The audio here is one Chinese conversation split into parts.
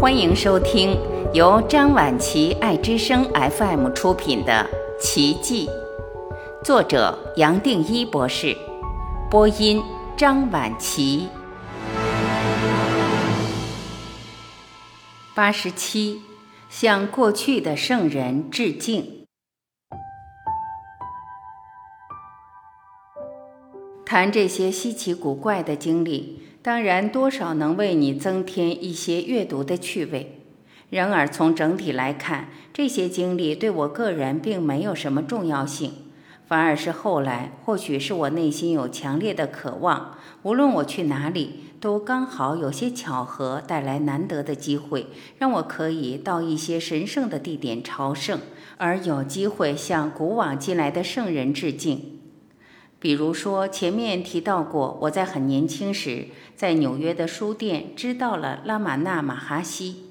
欢迎收听由张晚琪爱之声 FM 出品的《奇迹》，作者杨定一博士，播音张晚琪。八十七，向过去的圣人致敬。谈这些稀奇古怪的经历。当然，多少能为你增添一些阅读的趣味。然而，从整体来看，这些经历对我个人并没有什么重要性，反而是后来，或许是我内心有强烈的渴望，无论我去哪里，都刚好有些巧合带来难得的机会，让我可以到一些神圣的地点朝圣，而有机会向古往今来的圣人致敬。比如说，前面提到过，我在很年轻时在纽约的书店知道了拉玛纳马哈希。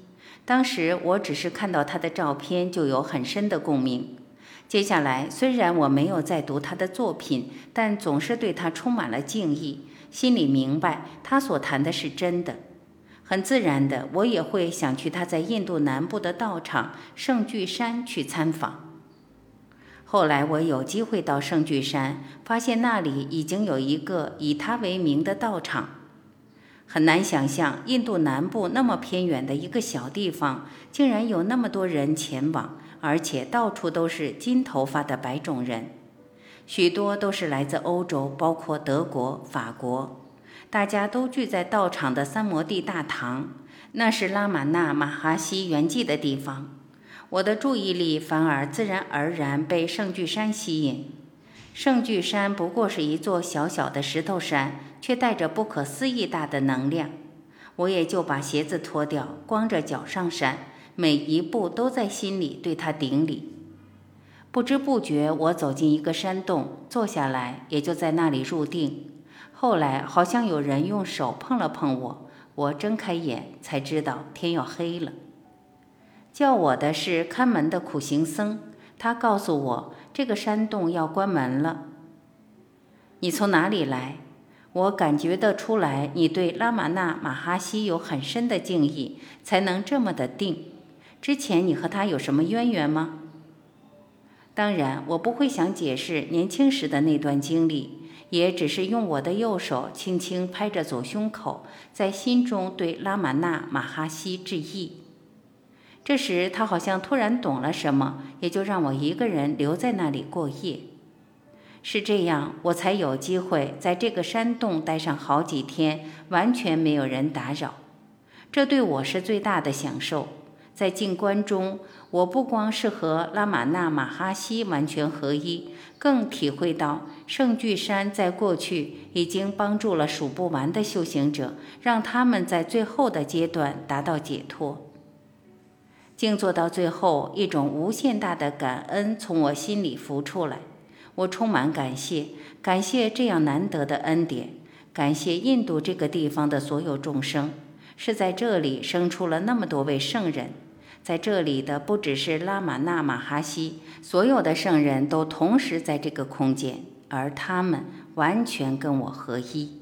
当时我只是看到他的照片就有很深的共鸣。接下来，虽然我没有再读他的作品，但总是对他充满了敬意，心里明白他所谈的是真的。很自然的，我也会想去他在印度南部的道场圣聚山去参访。后来我有机会到圣聚山，发现那里已经有一个以他为名的道场。很难想象，印度南部那么偏远的一个小地方，竟然有那么多人前往，而且到处都是金头发的白种人，许多都是来自欧洲，包括德国、法国。大家都聚在道场的三摩地大堂，那是拉玛那马哈希圆寂的地方。我的注意力反而自然而然被圣聚山吸引。圣聚山不过是一座小小的石头山，却带着不可思议大的能量。我也就把鞋子脱掉，光着脚上山，每一步都在心里对它顶礼。不知不觉，我走进一个山洞，坐下来，也就在那里入定。后来好像有人用手碰了碰我，我睁开眼，才知道天要黑了。叫我的是看门的苦行僧，他告诉我这个山洞要关门了。你从哪里来？我感觉得出来，你对拉玛那马哈希有很深的敬意，才能这么的定。之前你和他有什么渊源吗？当然，我不会想解释年轻时的那段经历，也只是用我的右手轻轻拍着左胸口，在心中对拉玛那马哈希致意。这时，他好像突然懂了什么，也就让我一个人留在那里过夜。是这样，我才有机会在这个山洞待上好几天，完全没有人打扰。这对我是最大的享受。在静观中，我不光是和拉玛那马哈希完全合一，更体会到圣聚山在过去已经帮助了数不完的修行者，让他们在最后的阶段达到解脱。静坐到最后，一种无限大的感恩从我心里浮出来。我充满感谢，感谢这样难得的恩典，感谢印度这个地方的所有众生，是在这里生出了那么多位圣人。在这里的不只是拉玛那马哈希，所有的圣人都同时在这个空间，而他们完全跟我合一。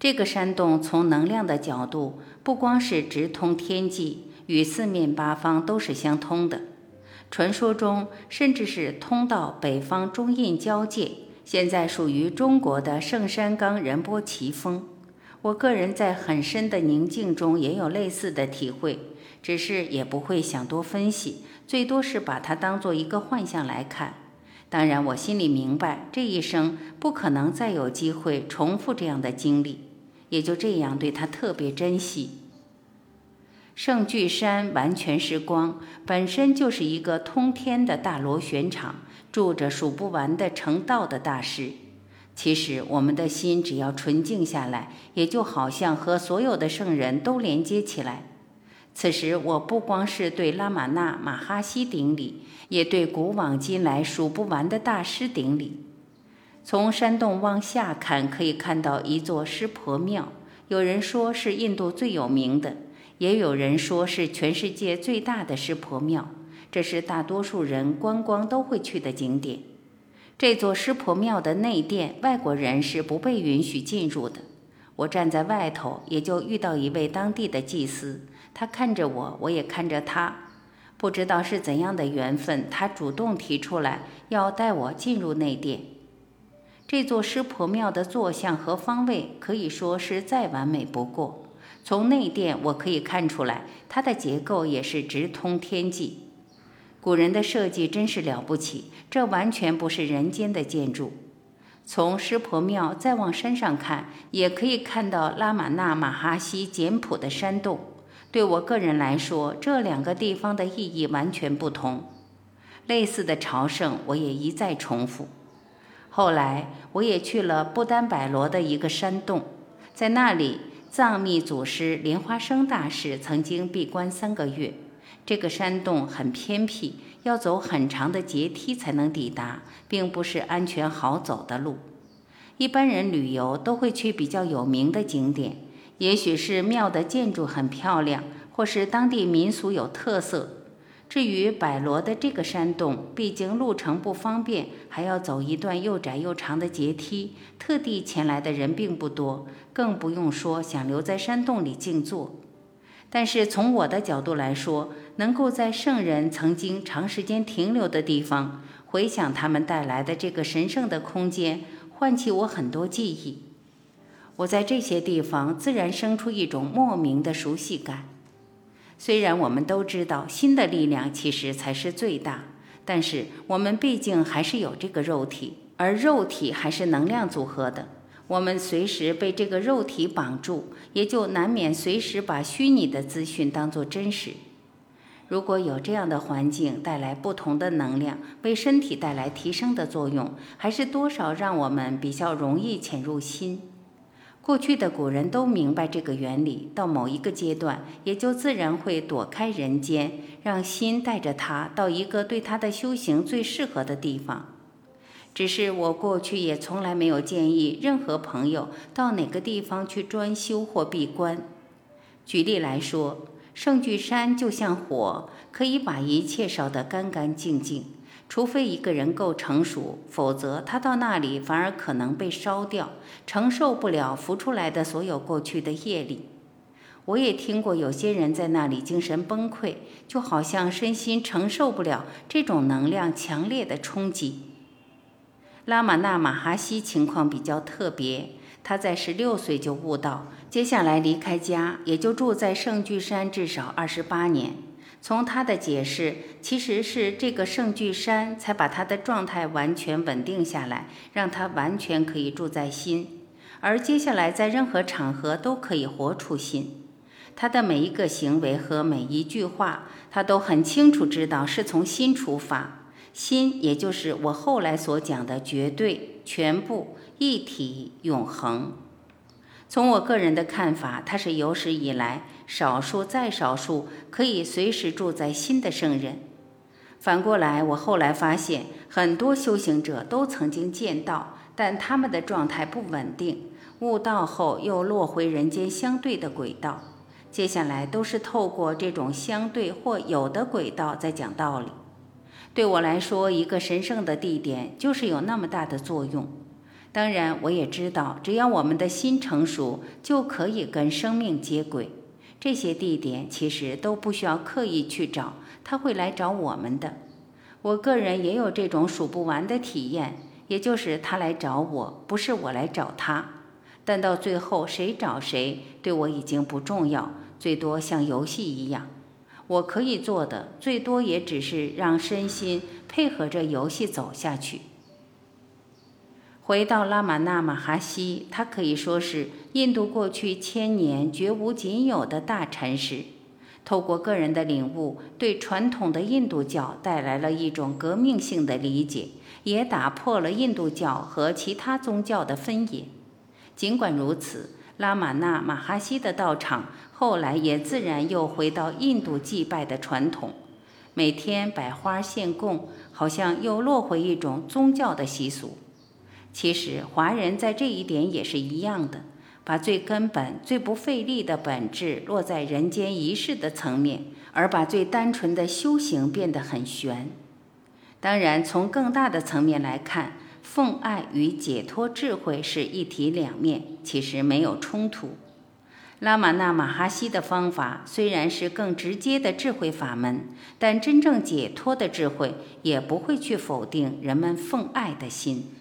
这个山洞从能量的角度，不光是直通天际。与四面八方都是相通的，传说中甚至是通到北方中印交界。现在属于中国的圣山冈仁波齐峰，我个人在很深的宁静中也有类似的体会，只是也不会想多分析，最多是把它当做一个幻象来看。当然，我心里明白这一生不可能再有机会重复这样的经历，也就这样对他特别珍惜。圣聚山完全是光，本身就是一个通天的大螺旋场，住着数不完的成道的大师。其实，我们的心只要纯净下来，也就好像和所有的圣人都连接起来。此时，我不光是对拉玛那马哈希顶礼，也对古往今来数不完的大师顶礼。从山洞往下看，可以看到一座湿婆庙，有人说是印度最有名的。也有人说是全世界最大的湿婆庙，这是大多数人观光都会去的景点。这座湿婆庙的内殿，外国人是不被允许进入的。我站在外头，也就遇到一位当地的祭司，他看着我，我也看着他，不知道是怎样的缘分，他主动提出来要带我进入内殿。这座湿婆庙的坐向和方位可以说是再完美不过。从内殿我可以看出来，它的结构也是直通天际。古人的设计真是了不起，这完全不是人间的建筑。从湿婆庙再往山上看，也可以看到拉玛那马哈西简朴的山洞。对我个人来说，这两个地方的意义完全不同。类似的朝圣，我也一再重复。后来，我也去了不丹百罗的一个山洞，在那里。藏密祖师莲花生大师曾经闭关三个月。这个山洞很偏僻，要走很长的阶梯才能抵达，并不是安全好走的路。一般人旅游都会去比较有名的景点，也许是庙的建筑很漂亮，或是当地民俗有特色。至于百罗的这个山洞，毕竟路程不方便，还要走一段又窄又长的阶梯，特地前来的人并不多，更不用说想留在山洞里静坐。但是从我的角度来说，能够在圣人曾经长时间停留的地方，回想他们带来的这个神圣的空间，唤起我很多记忆。我在这些地方自然生出一种莫名的熟悉感。虽然我们都知道心的力量其实才是最大，但是我们毕竟还是有这个肉体，而肉体还是能量组合的。我们随时被这个肉体绑住，也就难免随时把虚拟的资讯当作真实。如果有这样的环境带来不同的能量，为身体带来提升的作用，还是多少让我们比较容易潜入心。过去的古人都明白这个原理，到某一个阶段，也就自然会躲开人间，让心带着他到一个对他的修行最适合的地方。只是我过去也从来没有建议任何朋友到哪个地方去专修或闭关。举例来说，圣聚山就像火，可以把一切烧得干干净净。除非一个人够成熟，否则他到那里反而可能被烧掉，承受不了浮出来的所有过去的业力。我也听过有些人在那里精神崩溃，就好像身心承受不了这种能量强烈的冲击。拉玛那马哈西情况比较特别，他在十六岁就悟道，接下来离开家，也就住在圣聚山至少二十八年。从他的解释，其实是这个圣聚山才把他的状态完全稳定下来，让他完全可以住在心，而接下来在任何场合都可以活出心。他的每一个行为和每一句话，他都很清楚知道是从心出发，心也就是我后来所讲的绝对、全部、一体、永恒。从我个人的看法，他是有史以来少数再少数可以随时住在心的圣人。反过来，我后来发现，很多修行者都曾经见到，但他们的状态不稳定，悟道后又落回人间相对的轨道。接下来都是透过这种相对或有的轨道在讲道理。对我来说，一个神圣的地点就是有那么大的作用。当然，我也知道，只要我们的心成熟，就可以跟生命接轨。这些地点其实都不需要刻意去找，他会来找我们的。我个人也有这种数不完的体验，也就是他来找我，不是我来找他。但到最后，谁找谁对我已经不重要，最多像游戏一样，我可以做的最多也只是让身心配合着游戏走下去。回到拉玛那马哈西，他可以说是印度过去千年绝无仅有的大禅师。透过个人的领悟，对传统的印度教带来了一种革命性的理解，也打破了印度教和其他宗教的分野。尽管如此，拉玛那马哈西的道场后来也自然又回到印度祭拜的传统，每天摆花献供，好像又落回一种宗教的习俗。其实，华人在这一点也是一样的，把最根本、最不费力的本质落在人间仪式的层面，而把最单纯的修行变得很玄。当然，从更大的层面来看，奉爱与解脱智慧是一体两面，其实没有冲突。拉玛那马哈希的方法虽然是更直接的智慧法门，但真正解脱的智慧也不会去否定人们奉爱的心。